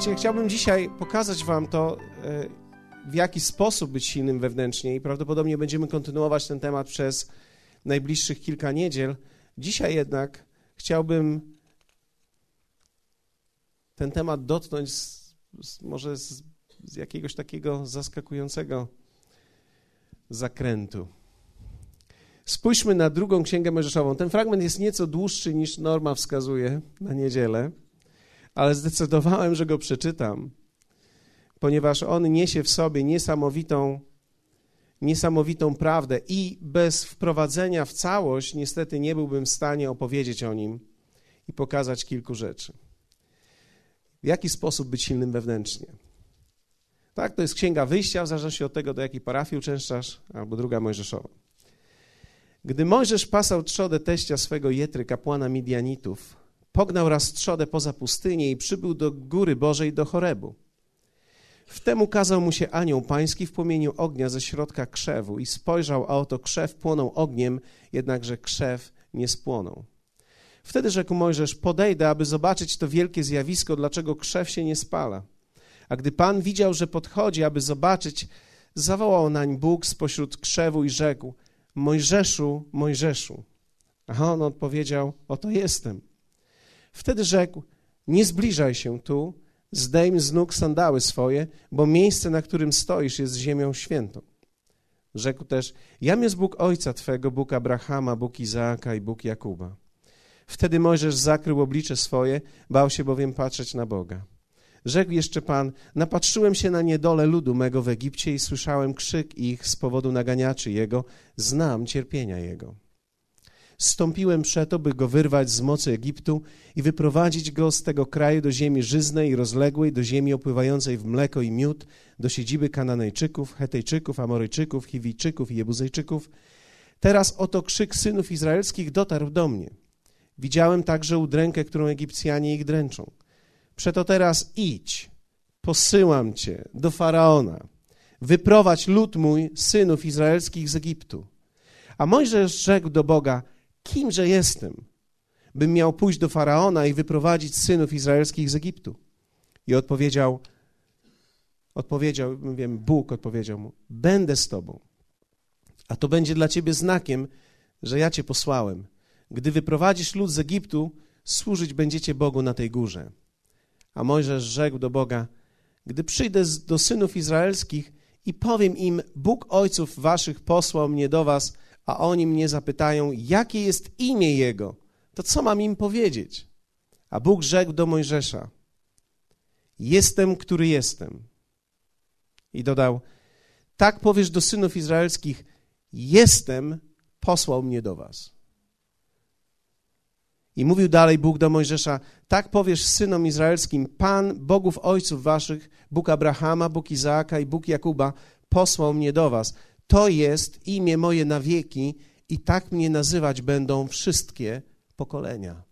Wiecie, chciałbym dzisiaj pokazać Wam to, e, w jaki sposób być silnym wewnętrznie, i prawdopodobnie będziemy kontynuować ten temat przez najbliższych kilka niedziel. Dzisiaj jednak chciałbym ten temat dotknąć z, z, może z, z jakiegoś takiego zaskakującego zakrętu. Spójrzmy na drugą księgę Mojżeszową. Ten fragment jest nieco dłuższy niż norma wskazuje na niedzielę, ale zdecydowałem, że go przeczytam, ponieważ on niesie w sobie niesamowitą, niesamowitą prawdę i bez wprowadzenia w całość niestety nie byłbym w stanie opowiedzieć o nim i pokazać kilku rzeczy. W jaki sposób być silnym wewnętrznie? Tak, to jest księga wyjścia, w zależności od tego, do jakiej parafii uczęszczasz, albo druga Mojżeszowa. Gdy Mojżesz pasał trzodę teścia swego Jetry, kapłana Midianitów, pognał raz trzodę poza pustynię i przybył do góry Bożej do Chorebu. Wtem ukazał mu się anioł pański w płomieniu ognia ze środka krzewu i spojrzał, a oto krzew płonął ogniem, jednakże krzew nie spłonął. Wtedy rzekł Mojżesz, podejdę, aby zobaczyć to wielkie zjawisko, dlaczego krzew się nie spala. A gdy Pan widział, że podchodzi, aby zobaczyć, zawołał nań Bóg spośród krzewu i rzekł, Mojżeszu, Mojżeszu. A on odpowiedział, oto jestem. Wtedy rzekł, nie zbliżaj się tu, zdejm z nóg sandały swoje, bo miejsce, na którym stoisz, jest ziemią świętą. Rzekł też, jam jest Bóg ojca Twego, Bóg Abrahama, Bóg Izaaka i Bóg Jakuba. Wtedy Mojżesz zakrył oblicze swoje, bał się bowiem patrzeć na Boga. Rzekł jeszcze Pan, napatrzyłem się na niedolę ludu mego w Egipcie i słyszałem krzyk ich z powodu naganiaczy jego, znam cierpienia jego. Stąpiłem przeto, by go wyrwać z mocy Egiptu i wyprowadzić go z tego kraju do ziemi żyznej i rozległej, do ziemi opływającej w mleko i miód, do siedziby Kananejczyków, Hetejczyków, Amoryjczyków, Chiwijczyków i Jebuzejczyków. Teraz oto krzyk synów izraelskich dotarł do mnie. Widziałem także udrękę, którą Egipcjanie ich dręczą. Przeto teraz idź, posyłam cię do Faraona, wyprowadź lud mój, synów izraelskich z Egiptu. A Mojżesz rzekł do Boga, kimże jestem, bym miał pójść do Faraona i wyprowadzić synów izraelskich z Egiptu? I odpowiedział, odpowiedział, wiem, Bóg odpowiedział mu, będę z tobą, a to będzie dla ciebie znakiem, że ja cię posłałem. Gdy wyprowadzisz lud z Egiptu, służyć będziecie Bogu na tej górze. A Mojżesz rzekł do Boga, gdy przyjdę do synów izraelskich i powiem im, Bóg ojców waszych posłał mnie do was, a oni mnie zapytają, jakie jest imię Jego, to co mam im powiedzieć? A Bóg rzekł do Mojżesza, jestem, który jestem. I dodał, tak powiesz do synów izraelskich, jestem, posłał mnie do was. I mówił dalej Bóg do Mojżesza, tak powiesz synom izraelskim, Pan, Bogów ojców waszych, Bóg Abrahama, Bóg Izaaka i Bóg Jakuba, posłał mnie do was. To jest imię moje na wieki i tak mnie nazywać będą wszystkie pokolenia.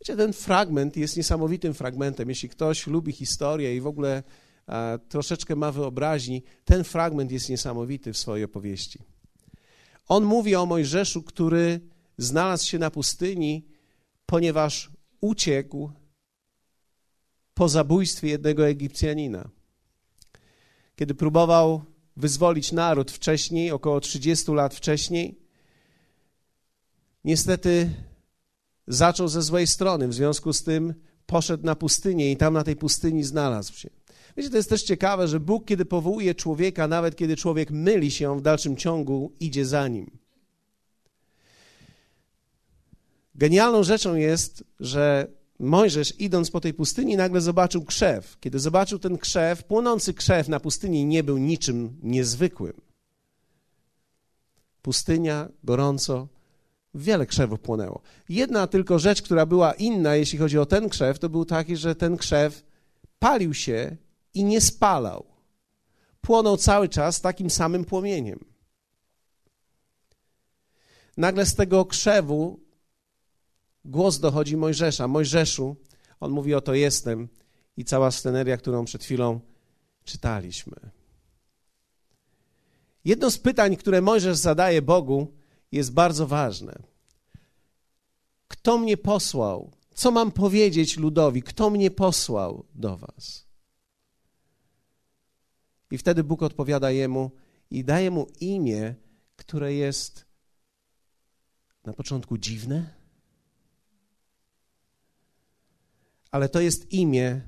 Wiecie, ten fragment jest niesamowitym fragmentem. Jeśli ktoś lubi historię i w ogóle a, troszeczkę ma wyobraźni, ten fragment jest niesamowity w swojej opowieści. On mówi o Mojżeszu, który znalazł się na pustyni, ponieważ uciekł po zabójstwie jednego Egipcjanina. Kiedy próbował wyzwolić naród wcześniej, około 30 lat wcześniej, niestety zaczął ze złej strony. W związku z tym poszedł na pustynię i tam na tej pustyni znalazł się. Wiecie, to jest też ciekawe, że Bóg, kiedy powołuje człowieka, nawet kiedy człowiek myli się, on w dalszym ciągu idzie za nim. Genialną rzeczą jest, że Mojżesz, idąc po tej pustyni, nagle zobaczył krzew. Kiedy zobaczył ten krzew, płonący krzew na pustyni nie był niczym niezwykłym. Pustynia, gorąco, wiele krzewów płonęło. Jedna tylko rzecz, która była inna, jeśli chodzi o ten krzew, to był taki, że ten krzew palił się i nie spalał. Płonął cały czas takim samym płomieniem. Nagle z tego krzewu głos dochodzi Mojżesza. Mojżeszu, on mówi, oto jestem i cała sceneria, którą przed chwilą czytaliśmy. Jedno z pytań, które Mojżesz zadaje Bogu, jest bardzo ważne. Kto mnie posłał? Co mam powiedzieć ludowi? Kto mnie posłał do was? I wtedy Bóg odpowiada jemu i daje mu imię, które jest na początku dziwne, ale to jest imię,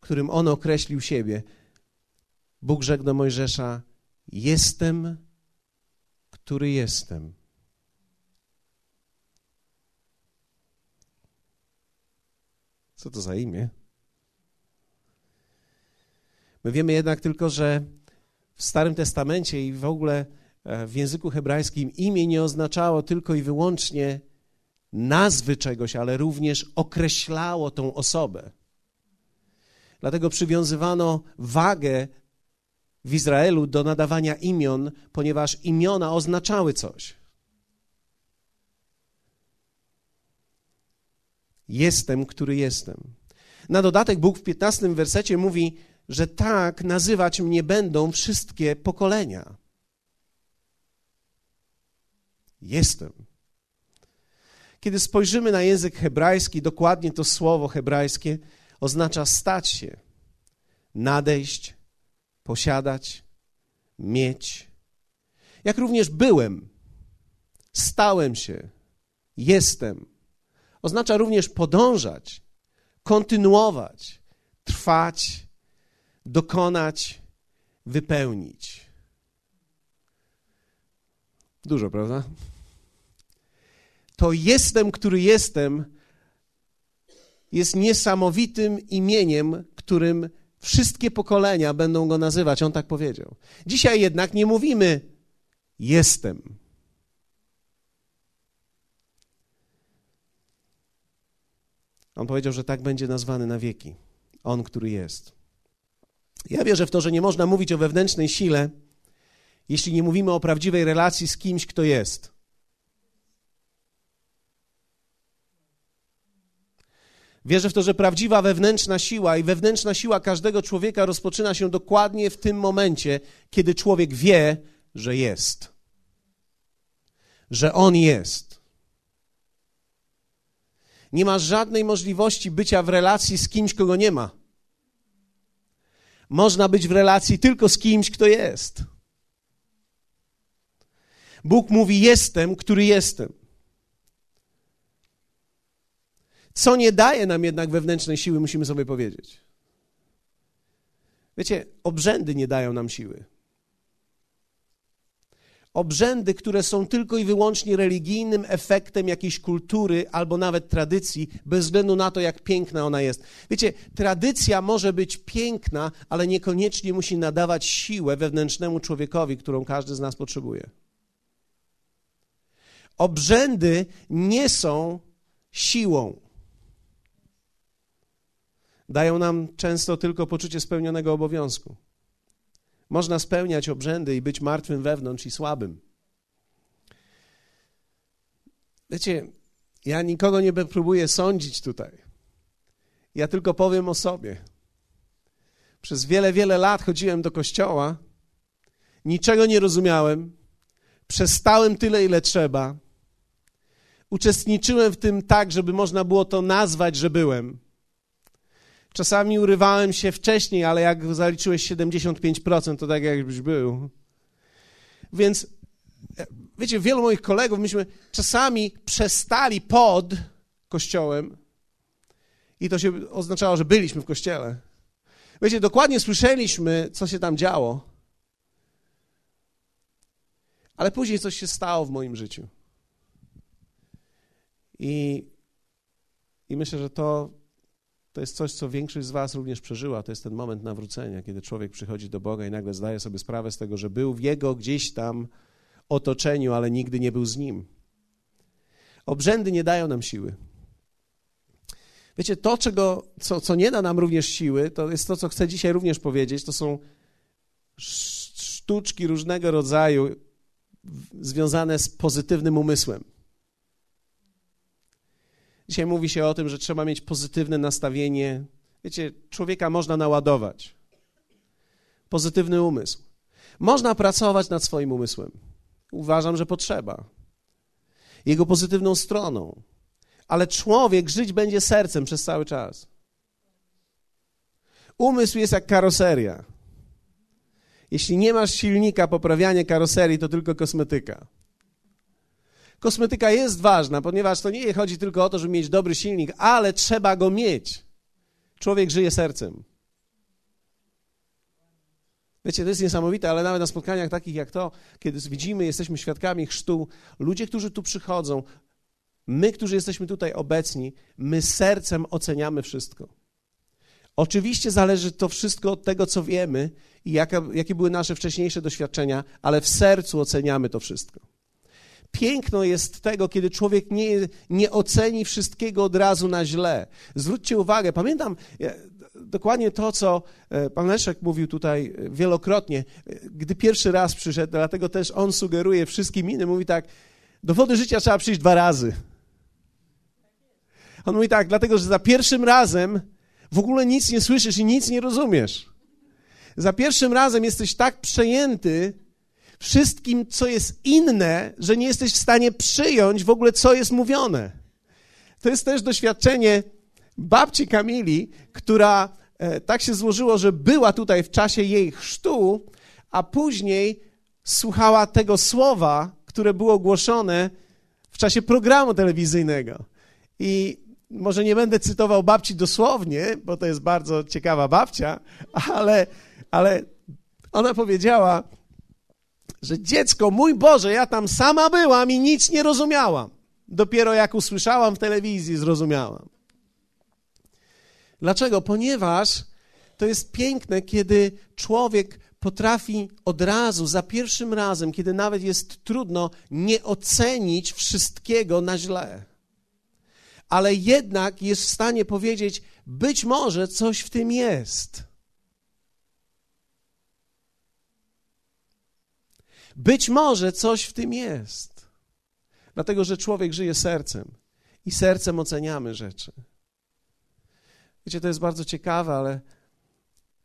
którym on określił siebie. Bóg rzekł do Mojżesza: Jestem, który jestem. Co to za imię? My wiemy jednak tylko, że w Starym Testamencie i w ogóle e, w języku hebrajskim imię nie oznaczało tylko i wyłącznie nazwy czegoś, ale również określało tą osobę. Dlatego przywiązywano wagę w Izraelu do nadawania imion, ponieważ imiona oznaczały coś. Jestem, który jestem. Na dodatek Bóg w 15 wersecie mówi, że tak nazywać mnie będą wszystkie pokolenia. Jestem. Kiedy spojrzymy na język hebrajski, dokładnie to słowo hebrajskie oznacza stać się, nadejść, posiadać, mieć. Jak również byłem, stałem się, jestem. Oznacza również podążać, kontynuować, trwać, dokonać, wypełnić. Dużo, prawda? To jestem, który jestem, jest niesamowitym imieniem, którym wszystkie pokolenia będą go nazywać. On tak powiedział. Dzisiaj jednak nie mówimy jestem. On powiedział, że tak będzie nazwany na wieki. On, który jest. Ja wierzę w to, że nie można mówić o wewnętrznej sile, jeśli nie mówimy o prawdziwej relacji z kimś, kto jest. Wierzę w to, że prawdziwa wewnętrzna siła i wewnętrzna siła każdego człowieka rozpoczyna się dokładnie w tym momencie, kiedy człowiek wie, że jest. Że on jest. Nie ma żadnej możliwości bycia w relacji z kimś, kogo nie ma. Można być w relacji tylko z kimś, kto jest. Bóg mówi: Jestem, który jestem. Co nie daje nam jednak wewnętrznej siły, musimy sobie powiedzieć. Wiecie, obrzędy nie dają nam siły. Obrzędy, które są tylko i wyłącznie religijnym efektem jakiejś kultury albo nawet tradycji, bez względu na to, jak piękna ona jest. Wiecie, tradycja może być piękna, ale niekoniecznie musi nadawać siłę wewnętrznemu człowiekowi, którą każdy z nas potrzebuje. Obrzędy nie są siłą dają nam często tylko poczucie spełnionego obowiązku. Można spełniać obrzędy i być martwym wewnątrz i słabym. Wiecie, ja nikogo nie próbuję sądzić tutaj. Ja tylko powiem o sobie. Przez wiele, wiele lat chodziłem do kościoła, niczego nie rozumiałem, przestałem tyle, ile trzeba. Uczestniczyłem w tym tak, żeby można było to nazwać, że byłem. Czasami urywałem się wcześniej, ale jak zaliczyłeś 75%, to tak jakbyś był. Więc wiecie, wielu moich kolegów, myśmy czasami przestali pod kościołem i to się oznaczało, że byliśmy w kościele. Wiecie, dokładnie słyszeliśmy, co się tam działo. Ale później coś się stało w moim życiu. I, i myślę, że to to jest coś, co większość z Was również przeżyła. To jest ten moment nawrócenia, kiedy człowiek przychodzi do Boga i nagle zdaje sobie sprawę z tego, że był w Jego gdzieś tam otoczeniu, ale nigdy nie był z Nim. Obrzędy nie dają nam siły. Wiecie, to, czego, co, co nie da nam również siły, to jest to, co chcę dzisiaj również powiedzieć. To są sztuczki różnego rodzaju związane z pozytywnym umysłem. Dzisiaj mówi się o tym, że trzeba mieć pozytywne nastawienie. Wiecie, człowieka można naładować. Pozytywny umysł. Można pracować nad swoim umysłem. Uważam, że potrzeba. Jego pozytywną stroną. ale człowiek żyć będzie sercem przez cały czas. Umysł jest jak karoseria. Jeśli nie masz silnika, poprawianie karoserii to tylko kosmetyka. Kosmetyka jest ważna, ponieważ to nie chodzi tylko o to, żeby mieć dobry silnik, ale trzeba go mieć. Człowiek żyje sercem. Wiecie, to jest niesamowite, ale nawet na spotkaniach takich jak to, kiedy widzimy, jesteśmy świadkami chrztu, ludzie, którzy tu przychodzą, my, którzy jesteśmy tutaj obecni, my sercem oceniamy wszystko. Oczywiście zależy to wszystko od tego, co wiemy i jaka, jakie były nasze wcześniejsze doświadczenia, ale w sercu oceniamy to wszystko. Piękno jest tego, kiedy człowiek nie, nie oceni wszystkiego od razu na źle. Zwróćcie uwagę, pamiętam dokładnie to, co e, pan Leszek mówił tutaj e, wielokrotnie, e, gdy pierwszy raz przyszedł, dlatego też on sugeruje wszystkim innym, mówi tak, do wody życia trzeba przyjść dwa razy. On mówi tak, dlatego, że za pierwszym razem w ogóle nic nie słyszysz i nic nie rozumiesz. Za pierwszym razem jesteś tak przejęty wszystkim, co jest inne, że nie jesteś w stanie przyjąć w ogóle, co jest mówione. To jest też doświadczenie babci Kamili, która e, tak się złożyło, że była tutaj w czasie jej chrztu, a później słuchała tego słowa, które było głoszone w czasie programu telewizyjnego. I może nie będę cytował babci dosłownie, bo to jest bardzo ciekawa babcia, ale, ale ona powiedziała, że dziecko, mój Boże, ja tam sama byłam i nic nie rozumiałam. Dopiero jak usłyszałam w telewizji, zrozumiałam. Dlaczego? Ponieważ to jest piękne, kiedy człowiek potrafi od razu, za pierwszym razem, kiedy nawet jest trudno, nie ocenić wszystkiego na źle. Ale jednak jest w stanie powiedzieć, być może coś w tym jest. Być może coś w tym jest. Dlatego, że człowiek żyje sercem i sercem oceniamy rzeczy. Wiecie, to jest bardzo ciekawe, ale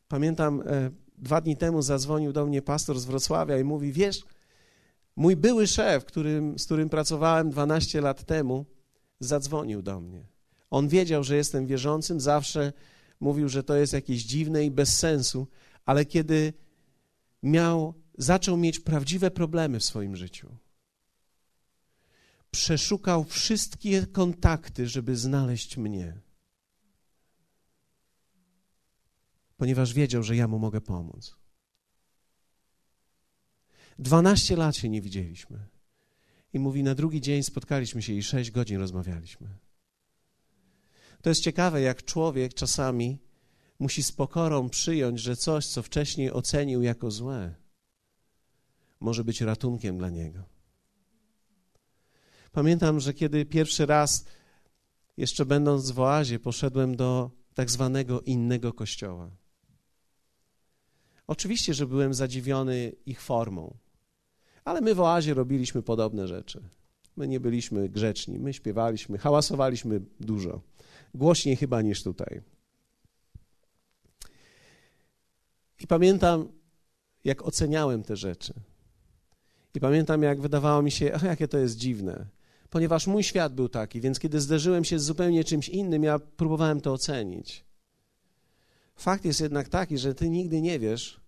pamiętam, e, dwa dni temu zadzwonił do mnie pastor z Wrocławia i mówi: Wiesz, mój były szef, którym, z którym pracowałem 12 lat temu, zadzwonił do mnie. On wiedział, że jestem wierzącym, zawsze mówił, że to jest jakieś dziwne i bez sensu, ale kiedy miał, zaczął mieć prawdziwe problemy w swoim życiu, przeszukał wszystkie kontakty, żeby znaleźć mnie. ponieważ wiedział, że ja mu mogę pomóc. Dwanaście lat się nie widzieliśmy. I mówi, na drugi dzień spotkaliśmy się i sześć godzin rozmawialiśmy. To jest ciekawe, jak człowiek czasami musi z pokorą przyjąć, że coś, co wcześniej ocenił jako złe, może być ratunkiem dla niego. Pamiętam, że kiedy pierwszy raz, jeszcze będąc w oazie, poszedłem do tak zwanego innego kościoła. Oczywiście, że byłem zadziwiony ich formą, ale my w oazie robiliśmy podobne rzeczy. My nie byliśmy grzeczni, my śpiewaliśmy, hałasowaliśmy dużo. Głośniej chyba niż tutaj. I pamiętam, jak oceniałem te rzeczy. I pamiętam, jak wydawało mi się, ach, jakie to jest dziwne. Ponieważ mój świat był taki, więc kiedy zderzyłem się z zupełnie czymś innym, ja próbowałem to ocenić. Fakt jest jednak taki, że ty nigdy nie wiesz,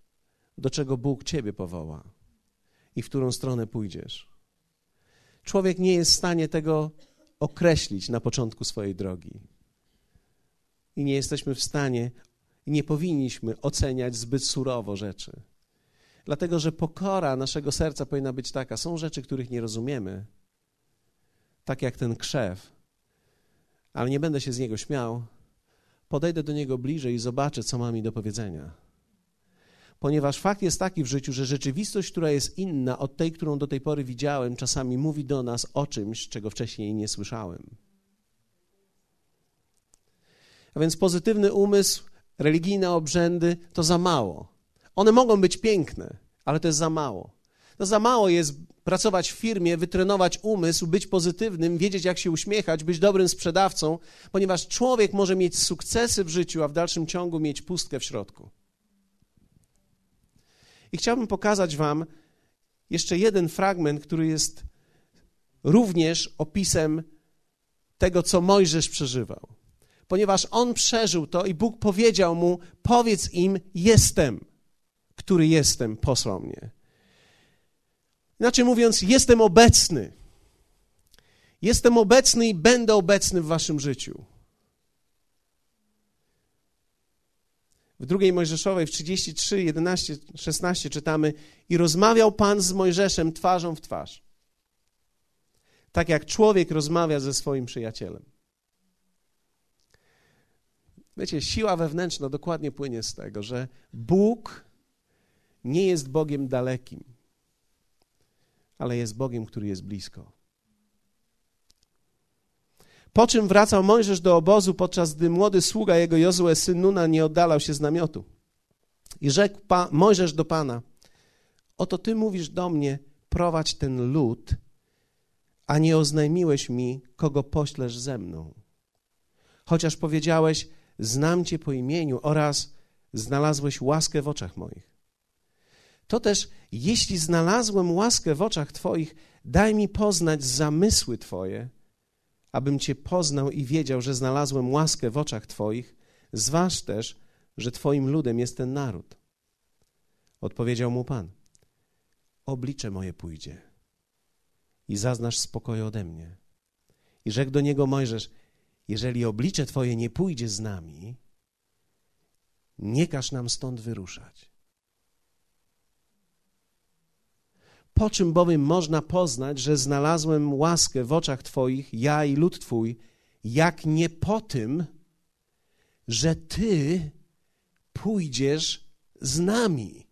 do czego Bóg ciebie powoła i w którą stronę pójdziesz. Człowiek nie jest w stanie tego określić na początku swojej drogi. I nie jesteśmy w stanie nie powinniśmy oceniać zbyt surowo rzeczy. Dlatego, że pokora naszego serca powinna być taka. Są rzeczy, których nie rozumiemy, tak jak ten krzew, ale nie będę się z niego śmiał podejdę do niego bliżej i zobaczę, co ma mi do powiedzenia. Ponieważ fakt jest taki w życiu, że rzeczywistość, która jest inna od tej, którą do tej pory widziałem, czasami mówi do nas o czymś, czego wcześniej nie słyszałem. A więc pozytywny umysł, religijne obrzędy to za mało. One mogą być piękne, ale to jest za mało. To za mało jest pracować w firmie, wytrenować umysł, być pozytywnym, wiedzieć jak się uśmiechać, być dobrym sprzedawcą, ponieważ człowiek może mieć sukcesy w życiu, a w dalszym ciągu mieć pustkę w środku. I chciałbym pokazać Wam jeszcze jeden fragment, który jest również opisem tego, co Mojżesz przeżywał. Ponieważ on przeżył to i Bóg powiedział mu: Powiedz im, jestem, który jestem, posłał mnie. Inaczej mówiąc, jestem obecny. Jestem obecny i będę obecny w waszym życiu. W drugiej Mojżeszowej, w 33, 11, 16 czytamy: I rozmawiał Pan z Mojżeszem twarzą w twarz. Tak jak człowiek rozmawia ze swoim przyjacielem. Wiecie, siła wewnętrzna dokładnie płynie z tego, że Bóg nie jest Bogiem dalekim, ale jest Bogiem, który jest blisko. Po czym wracał Mojżesz do obozu, podczas gdy młody sługa jego Jozue, syn Nuna, nie oddalał się z namiotu. I rzekł pa, Mojżesz do Pana, oto Ty mówisz do mnie, prowadź ten lud, a nie oznajmiłeś mi, kogo poślesz ze mną. Chociaż powiedziałeś, znam Cię po imieniu oraz znalazłeś łaskę w oczach moich. To też, jeśli znalazłem łaskę w oczach Twoich, daj mi poznać zamysły Twoje, abym Cię poznał i wiedział, że znalazłem łaskę w oczach Twoich, zważ też, że Twoim ludem jest ten naród. Odpowiedział mu Pan: Oblicze moje pójdzie i zaznasz spokoju ode mnie. I rzekł do niego Mojżesz: Jeżeli oblicze Twoje nie pójdzie z nami, nie każ nam stąd wyruszać. Po czym bowiem można poznać, że znalazłem łaskę w oczach Twoich, ja i lud Twój, jak nie po tym, że Ty pójdziesz z nami.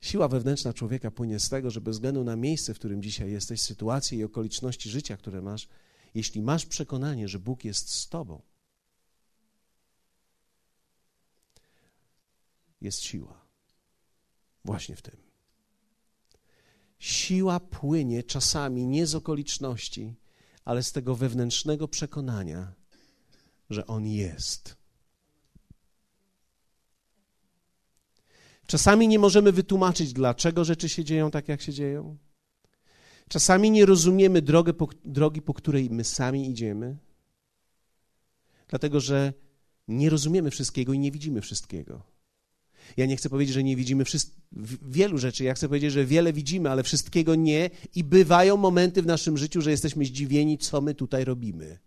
Siła wewnętrzna człowieka płynie z tego, że bez względu na miejsce, w którym dzisiaj jesteś, sytuacje i okoliczności życia, które masz, jeśli masz przekonanie, że Bóg jest z Tobą, jest siła. Właśnie w tym. Siła płynie czasami nie z okoliczności, ale z tego wewnętrznego przekonania, że On jest. Czasami nie możemy wytłumaczyć, dlaczego rzeczy się dzieją tak, jak się dzieją. Czasami nie rozumiemy drogę, po, drogi, po której my sami idziemy, dlatego że nie rozumiemy wszystkiego i nie widzimy wszystkiego. Ja nie chcę powiedzieć, że nie widzimy wielu rzeczy. Ja chcę powiedzieć, że wiele widzimy, ale wszystkiego nie. I bywają momenty w naszym życiu, że jesteśmy zdziwieni, co my tutaj robimy.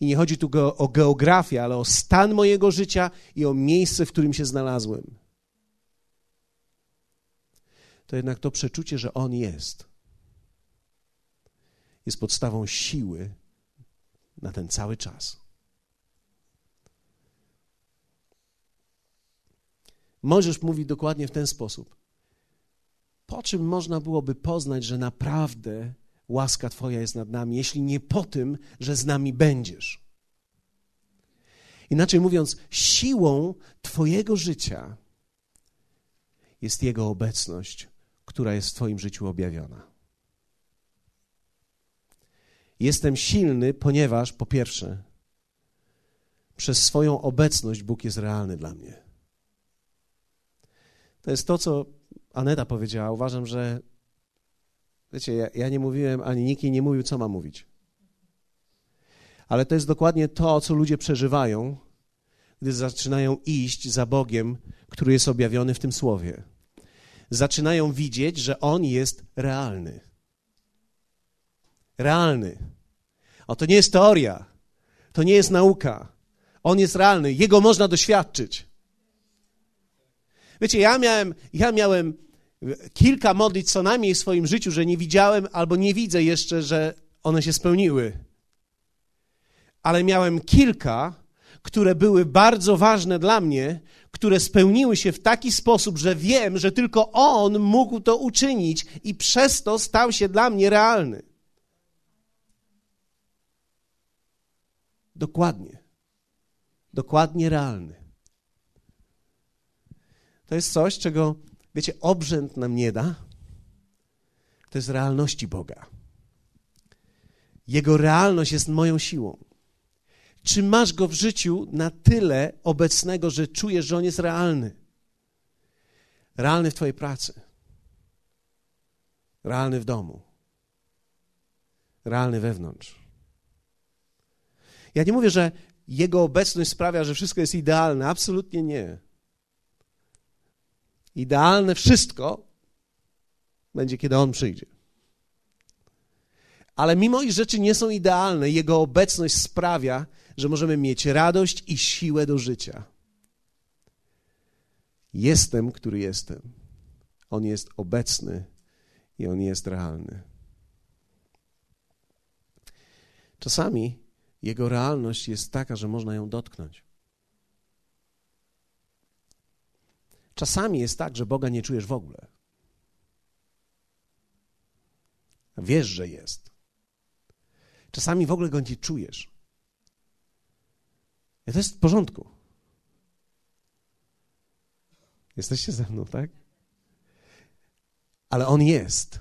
I nie chodzi tu o geografię, ale o stan mojego życia i o miejsce, w którym się znalazłem. To jednak to przeczucie, że On jest, jest podstawą siły na ten cały czas. Możesz mówi dokładnie w ten sposób. Po czym można byłoby poznać, że naprawdę łaska Twoja jest nad nami, jeśli nie po tym, że z nami będziesz? Inaczej mówiąc, siłą Twojego życia jest Jego obecność, która jest w Twoim życiu objawiona. Jestem silny, ponieważ po pierwsze, przez swoją obecność Bóg jest realny dla mnie. To jest to, co Aneta powiedziała. Uważam, że wiecie, ja, ja nie mówiłem, ani nikt jej nie mówił, co ma mówić. Ale to jest dokładnie to, co ludzie przeżywają, gdy zaczynają iść za Bogiem, który jest objawiony w tym słowie. Zaczynają widzieć, że On jest realny. Realny. O, to nie jest teoria, to nie jest nauka. On jest realny, Jego można doświadczyć. Wiecie, ja miałem, ja miałem kilka modlic co najmniej w swoim życiu, że nie widziałem albo nie widzę jeszcze, że one się spełniły. Ale miałem kilka, które były bardzo ważne dla mnie, które spełniły się w taki sposób, że wiem, że tylko On mógł to uczynić i przez to stał się dla mnie realny. Dokładnie. Dokładnie realny. To jest coś, czego, wiecie, obrzęd nam nie da. To jest realności Boga. Jego realność jest moją siłą. Czy masz go w życiu na tyle obecnego, że czujesz, że on jest realny? Realny w Twojej pracy. Realny w domu. Realny wewnątrz. Ja nie mówię, że Jego obecność sprawia, że wszystko jest idealne. Absolutnie nie. Idealne wszystko będzie, kiedy On przyjdzie. Ale mimo iż rzeczy nie są idealne, Jego obecność sprawia, że możemy mieć radość i siłę do życia. Jestem, który jestem. On jest obecny i on jest realny. Czasami jego realność jest taka, że można ją dotknąć. Czasami jest tak, że Boga nie czujesz w ogóle. Wiesz, że jest. Czasami w ogóle go nie czujesz. I to jest w porządku. Jesteście ze mną, tak? Ale on jest.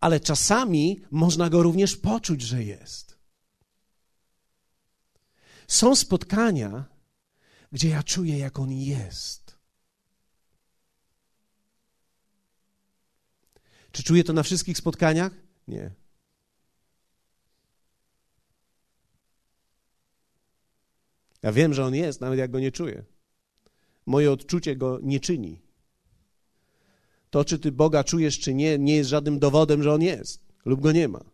Ale czasami można go również poczuć, że jest. Są spotkania, gdzie ja czuję, jak on jest. Czy czuję to na wszystkich spotkaniach? Nie. Ja wiem, że on jest, nawet jak go nie czuję. Moje odczucie go nie czyni. To, czy ty Boga czujesz, czy nie, nie jest żadnym dowodem, że on jest lub go nie ma.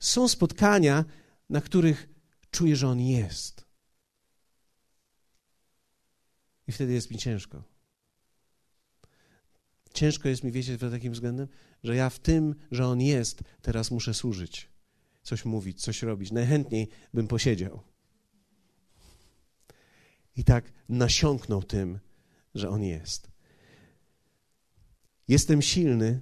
Są spotkania, na których czuję, że on jest. I wtedy jest mi ciężko. Ciężko jest mi, wiecie, pod takim względem, że ja w tym, że on jest, teraz muszę służyć, coś mówić, coś robić. Najchętniej bym posiedział i tak nasiąknął tym, że On jest. Jestem silny,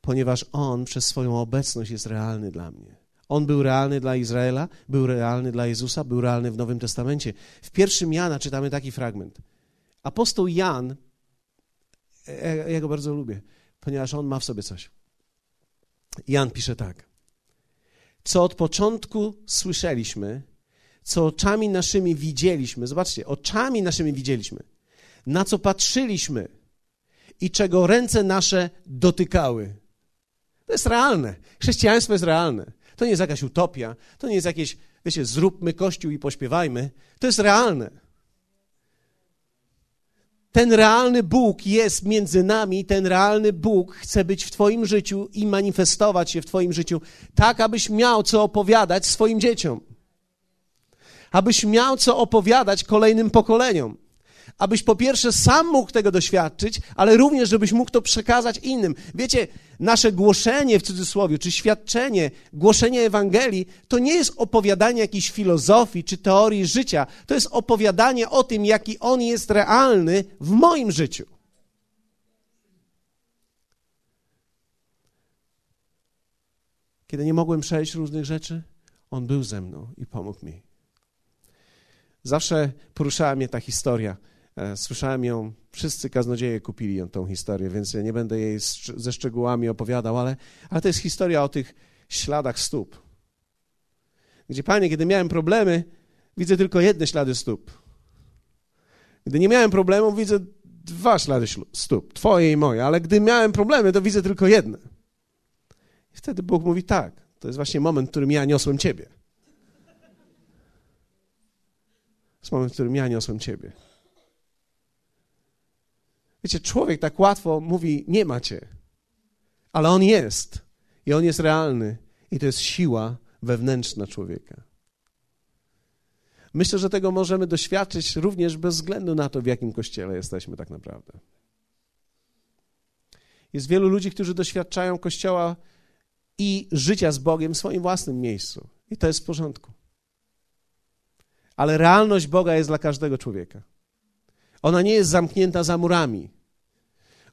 ponieważ On przez swoją obecność jest realny dla mnie. On był realny dla Izraela, był realny dla Jezusa, był realny w Nowym Testamencie. W pierwszym Jana czytamy taki fragment. Apostoł Jan, ja go bardzo lubię, ponieważ on ma w sobie coś. Jan pisze tak. Co od początku słyszeliśmy, co oczami naszymi widzieliśmy, zobaczcie, oczami naszymi widzieliśmy, na co patrzyliśmy i czego ręce nasze dotykały. To jest realne. Chrześcijaństwo jest realne. To nie jest jakaś utopia, to nie jest jakieś, wiecie, zróbmy kościół i pośpiewajmy. To jest realne. Ten realny Bóg jest między nami, ten realny Bóg chce być w Twoim życiu i manifestować się w Twoim życiu, tak abyś miał co opowiadać swoim dzieciom abyś miał co opowiadać kolejnym pokoleniom. Abyś po pierwsze sam mógł tego doświadczyć, ale również, żebyś mógł to przekazać innym. Wiecie, nasze głoszenie w cudzysłowie, czy świadczenie, głoszenie Ewangelii, to nie jest opowiadanie jakiejś filozofii czy teorii życia. To jest opowiadanie o tym, jaki on jest realny w moim życiu. Kiedy nie mogłem przejść różnych rzeczy, on był ze mną i pomógł mi. Zawsze poruszała mnie ta historia. E, słyszałem ją, wszyscy kaznodzieje kupili ją, tą historię, więc ja nie będę jej ze szczegółami opowiadał, ale, ale to jest historia o tych śladach stóp. Gdzie, Panie, kiedy miałem problemy, widzę tylko jedne ślady stóp. Gdy nie miałem problemów, widzę dwa ślady stóp, twoje i moje, ale gdy miałem problemy, to widzę tylko jedne. I wtedy Bóg mówi tak, to jest właśnie moment, w którym ja niosłem Ciebie. jest moment, w którym ja niosłem Ciebie. Wiecie, człowiek tak łatwo mówi, nie ma Cię, ale On jest i On jest realny i to jest siła wewnętrzna człowieka. Myślę, że tego możemy doświadczyć również bez względu na to, w jakim kościele jesteśmy tak naprawdę. Jest wielu ludzi, którzy doświadczają kościoła i życia z Bogiem w swoim własnym miejscu. I to jest w porządku ale realność Boga jest dla każdego człowieka. Ona nie jest zamknięta za murami.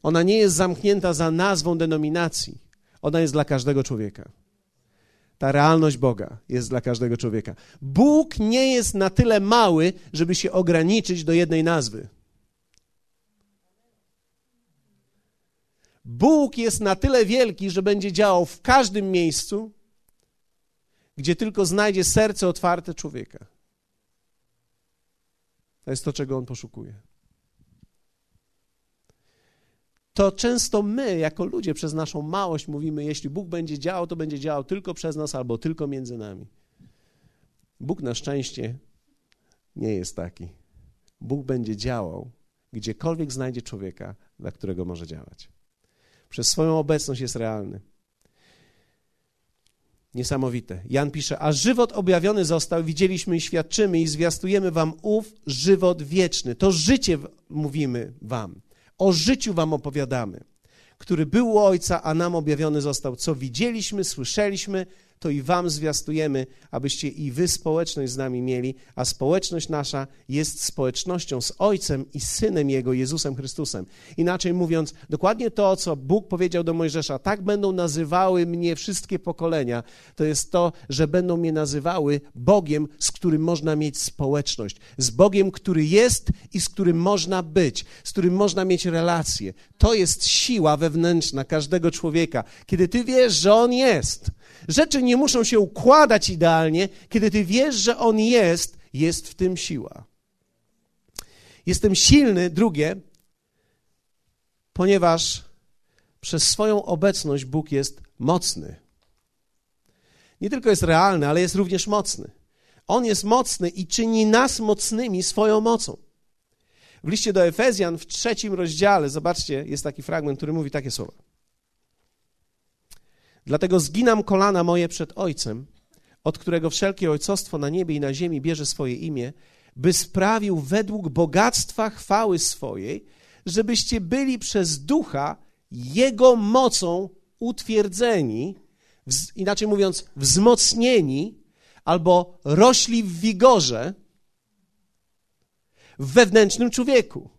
Ona nie jest zamknięta za nazwą denominacji. Ona jest dla każdego człowieka. Ta realność Boga jest dla każdego człowieka. Bóg nie jest na tyle mały, żeby się ograniczyć do jednej nazwy. Bóg jest na tyle wielki, że będzie działał w każdym miejscu, gdzie tylko znajdzie serce otwarte człowieka. To jest to, czego on poszukuje. To często my, jako ludzie, przez naszą małość mówimy: Jeśli Bóg będzie działał, to będzie działał tylko przez nas albo tylko między nami. Bóg na szczęście nie jest taki. Bóg będzie działał gdziekolwiek znajdzie człowieka, dla którego może działać. Przez swoją obecność jest realny. Niesamowite. Jan pisze, a żywot objawiony został, widzieliśmy i świadczymy i zwiastujemy wam ów żywot wieczny. To życie mówimy wam. O życiu wam opowiadamy, który był u Ojca, a nam objawiony został. Co widzieliśmy, słyszeliśmy, to i wam zwiastujemy, abyście i wy społeczność z nami mieli, a społeczność nasza jest społecznością z Ojcem i Synem Jego, Jezusem Chrystusem. Inaczej mówiąc, dokładnie to, co Bóg powiedział do Mojżesza, tak będą nazywały mnie wszystkie pokolenia, to jest to, że będą mnie nazywały Bogiem, z którym można mieć społeczność, z Bogiem, który jest i z którym można być, z którym można mieć relacje. To jest siła wewnętrzna każdego człowieka. Kiedy ty wiesz, że On jest, Rzeczy nie muszą się układać idealnie, kiedy ty wiesz, że On jest, jest w tym siła. Jestem silny, drugie, ponieważ przez swoją obecność Bóg jest mocny. Nie tylko jest realny, ale jest również mocny. On jest mocny i czyni nas mocnymi swoją mocą. W liście do Efezjan w trzecim rozdziale, zobaczcie, jest taki fragment, który mówi takie słowa. Dlatego zginam kolana moje przed Ojcem, od którego wszelkie ojcostwo na niebie i na ziemi bierze swoje imię, by sprawił według bogactwa chwały swojej, żebyście byli przez ducha Jego mocą utwierdzeni, inaczej mówiąc, wzmocnieni albo rośli w wigorze w wewnętrznym człowieku.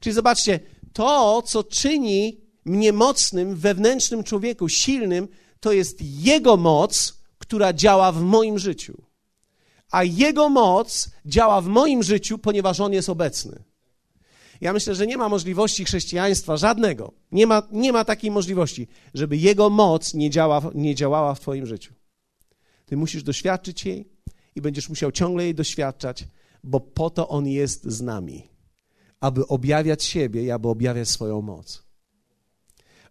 Czyli zobaczcie, to, co czyni mnie mocnym, wewnętrznym człowieku, silnym, to jest Jego moc, która działa w moim życiu. A Jego moc działa w moim życiu, ponieważ On jest obecny. Ja myślę, że nie ma możliwości chrześcijaństwa żadnego. Nie ma, nie ma takiej możliwości, żeby Jego moc nie, działa, nie działała w Twoim życiu. Ty musisz doświadczyć jej i będziesz musiał ciągle jej doświadczać, bo po to On jest z nami, aby objawiać siebie i aby objawiać swoją moc.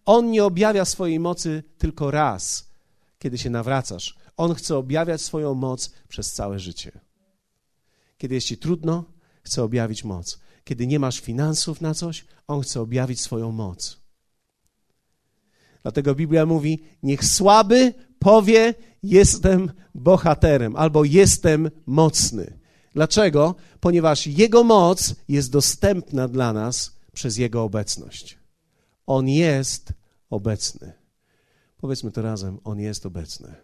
On nie objawia swojej mocy tylko raz, kiedy się nawracasz. On chce objawiać swoją moc przez całe życie. Kiedy jest ci trudno, chce objawić moc. Kiedy nie masz finansów na coś, on chce objawić swoją moc. Dlatego Biblia mówi: Niech słaby powie: Jestem bohaterem albo jestem mocny. Dlaczego? Ponieważ Jego moc jest dostępna dla nas przez Jego obecność. On jest obecny. Powiedzmy to razem, On jest obecny.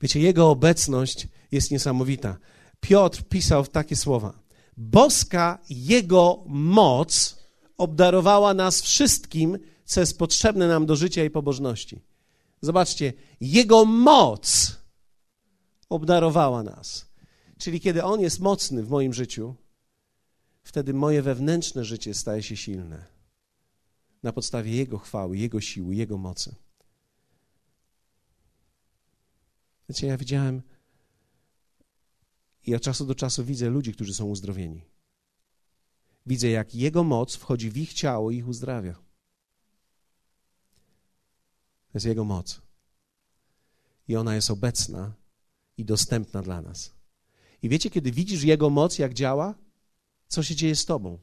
Wiecie, Jego obecność jest niesamowita. Piotr pisał takie słowa: Boska Jego moc obdarowała nas wszystkim, co jest potrzebne nam do życia i pobożności. Zobaczcie, Jego moc obdarowała nas. Czyli kiedy On jest mocny w moim życiu, wtedy moje wewnętrzne życie staje się silne na podstawie Jego chwały, Jego siły, Jego mocy. Wiecie, ja widziałem i od czasu do czasu widzę ludzi, którzy są uzdrowieni. Widzę, jak Jego moc wchodzi w ich ciało i ich uzdrawia. To jest Jego moc. I ona jest obecna i dostępna dla nas. I wiecie, kiedy widzisz Jego moc, jak działa, co się dzieje z Tobą?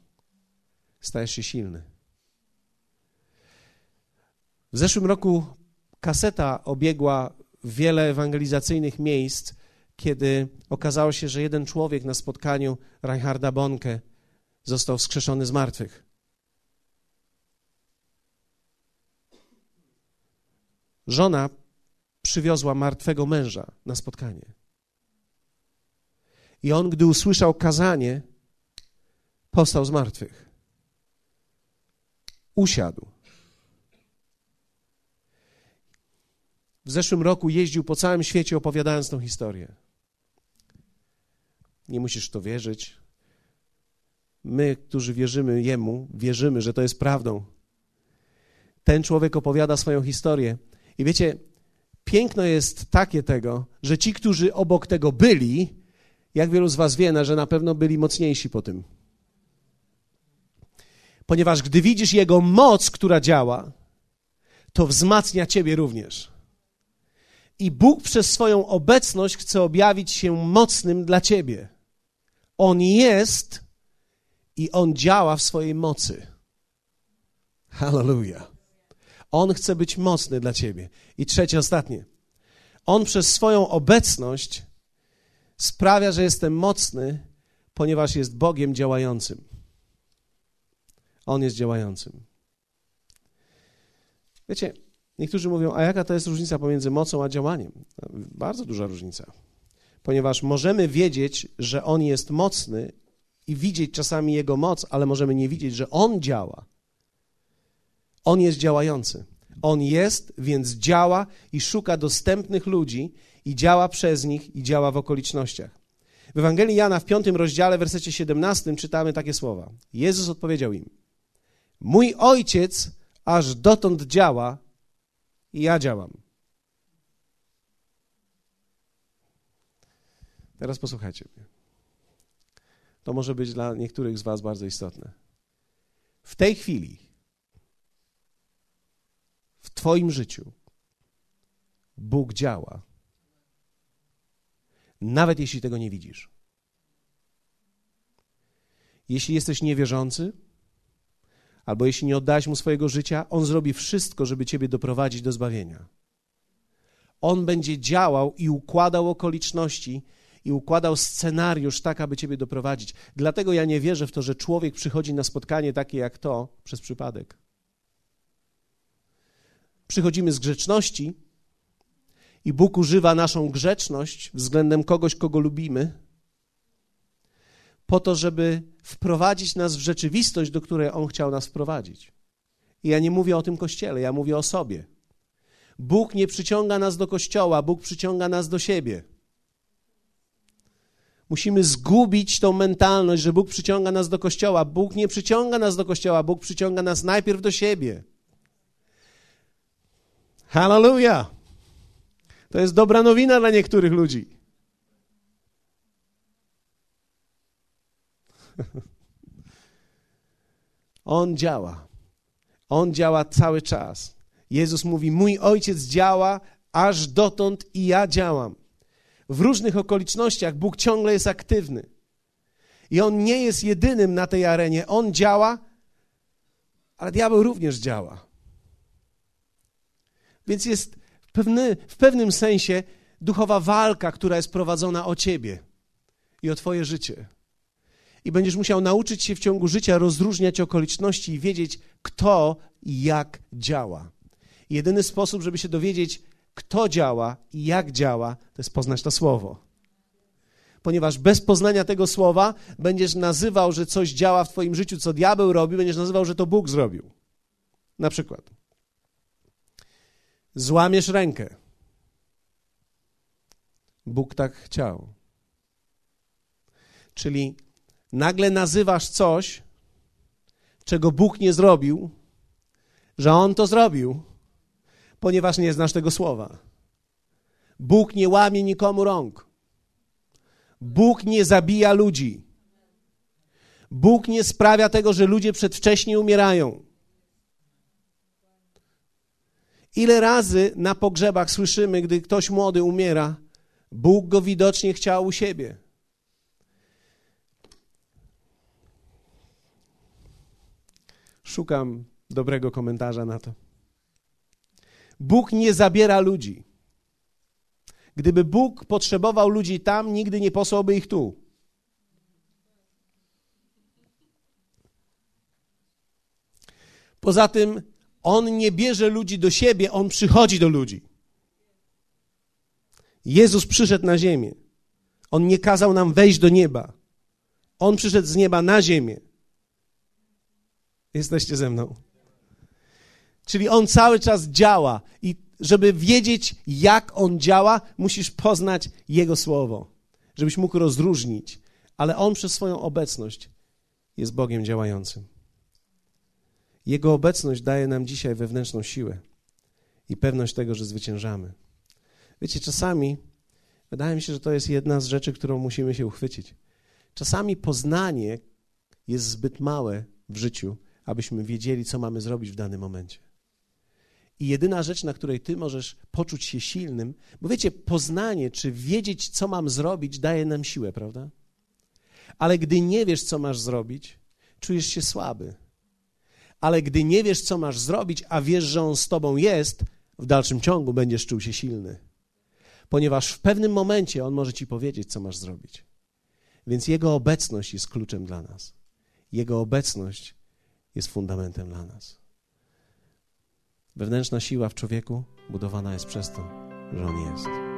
Stajesz się silny. W zeszłym roku kaseta obiegła wiele ewangelizacyjnych miejsc, kiedy okazało się, że jeden człowiek na spotkaniu Reinharda Bonke został wskrzeszony z martwych. Żona przywiozła martwego męża na spotkanie. I on, gdy usłyszał kazanie, powstał z martwych. Usiadł. W zeszłym roku jeździł po całym świecie opowiadając tą historię. Nie musisz w to wierzyć. My, którzy wierzymy Jemu, wierzymy, że to jest prawdą. Ten człowiek opowiada swoją historię. I wiecie, piękno jest takie tego, że ci, którzy obok tego byli, jak wielu z Was wie, że na pewno byli mocniejsi po tym. Ponieważ gdy widzisz Jego moc, która działa, to wzmacnia Ciebie również. I Bóg przez swoją obecność chce objawić się mocnym dla Ciebie. On jest i On działa w swojej mocy. Hallelujah. On chce być mocny dla Ciebie. I trzecie, ostatnie. On przez swoją obecność sprawia, że jestem mocny, ponieważ jest Bogiem działającym. On jest działającym. Wiecie, niektórzy mówią, a jaka to jest różnica pomiędzy mocą a działaniem? Bardzo duża różnica. Ponieważ możemy wiedzieć, że On jest mocny i widzieć czasami Jego moc, ale możemy nie widzieć, że On działa. On jest działający. On jest, więc działa i szuka dostępnych ludzi i działa przez nich i działa w okolicznościach. W Ewangelii Jana w piątym rozdziale, wersecie 17 czytamy takie słowa. Jezus odpowiedział im: Mój ojciec aż dotąd działa i ja działam. Teraz posłuchajcie mnie. To może być dla niektórych z Was bardzo istotne. W tej chwili, w Twoim życiu, Bóg działa, nawet jeśli tego nie widzisz. Jeśli jesteś niewierzący, albo jeśli nie oddałeś mu swojego życia, on zrobi wszystko, żeby ciebie doprowadzić do zbawienia. On będzie działał i układał okoliczności i układał scenariusz tak, aby ciebie doprowadzić. Dlatego ja nie wierzę w to, że człowiek przychodzi na spotkanie takie jak to przez przypadek. Przychodzimy z grzeczności i Bóg używa naszą grzeczność względem kogoś, kogo lubimy, po to, żeby wprowadzić nas w rzeczywistość, do której On chciał nas wprowadzić. I ja nie mówię o tym kościele, ja mówię o sobie. Bóg nie przyciąga nas do kościoła, Bóg przyciąga nas do siebie. Musimy zgubić tą mentalność, że Bóg przyciąga nas do kościoła. Bóg nie przyciąga nas do kościoła, Bóg przyciąga nas najpierw do siebie. Hallelujah! To jest dobra nowina dla niektórych ludzi. On działa. On działa cały czas. Jezus mówi: Mój ojciec działa aż dotąd i ja działam. W różnych okolicznościach Bóg ciągle jest aktywny. I on nie jest jedynym na tej arenie. On działa, ale diabeł również działa. Więc jest pewny, w pewnym sensie duchowa walka, która jest prowadzona o ciebie i o twoje życie i będziesz musiał nauczyć się w ciągu życia rozróżniać okoliczności i wiedzieć, kto i jak działa. jedyny sposób, żeby się dowiedzieć, kto działa i jak działa, to jest poznać to słowo. Ponieważ bez poznania tego słowa będziesz nazywał, że coś działa w Twoim życiu, co diabeł robi, będziesz nazywał, że to Bóg zrobił. Na przykład. Złamiesz rękę. Bóg tak chciał. Czyli nagle nazywasz coś, czego Bóg nie zrobił, że On to zrobił, ponieważ nie znasz tego słowa. Bóg nie łamie nikomu rąk. Bóg nie zabija ludzi. Bóg nie sprawia tego, że ludzie przedwcześnie umierają. Ile razy na pogrzebach słyszymy, gdy ktoś młody umiera, Bóg go widocznie chciał u siebie. Szukam dobrego komentarza na to. Bóg nie zabiera ludzi. Gdyby Bóg potrzebował ludzi tam, nigdy nie posłałby ich tu. Poza tym, On nie bierze ludzi do siebie, On przychodzi do ludzi. Jezus przyszedł na ziemię. On nie kazał nam wejść do nieba. On przyszedł z nieba na ziemię. Jesteście ze mną. Czyli on cały czas działa i żeby wiedzieć, jak on działa, musisz poznać jego słowo, żebyś mógł rozróżnić. Ale on przez swoją obecność jest Bogiem działającym. Jego obecność daje nam dzisiaj wewnętrzną siłę i pewność tego, że zwyciężamy. Wiecie, czasami wydaje mi się, że to jest jedna z rzeczy, którą musimy się uchwycić. Czasami poznanie jest zbyt małe w życiu, abyśmy wiedzieli, co mamy zrobić w danym momencie. I jedyna rzecz, na której ty możesz poczuć się silnym, bo wiecie, poznanie czy wiedzieć, co mam zrobić, daje nam siłę, prawda? Ale gdy nie wiesz, co masz zrobić, czujesz się słaby. Ale gdy nie wiesz, co masz zrobić, a wiesz, że on z tobą jest, w dalszym ciągu będziesz czuł się silny. Ponieważ w pewnym momencie on może ci powiedzieć, co masz zrobić. Więc jego obecność jest kluczem dla nas. Jego obecność jest fundamentem dla nas. Wewnętrzna siła w człowieku budowana jest przez to, że on jest.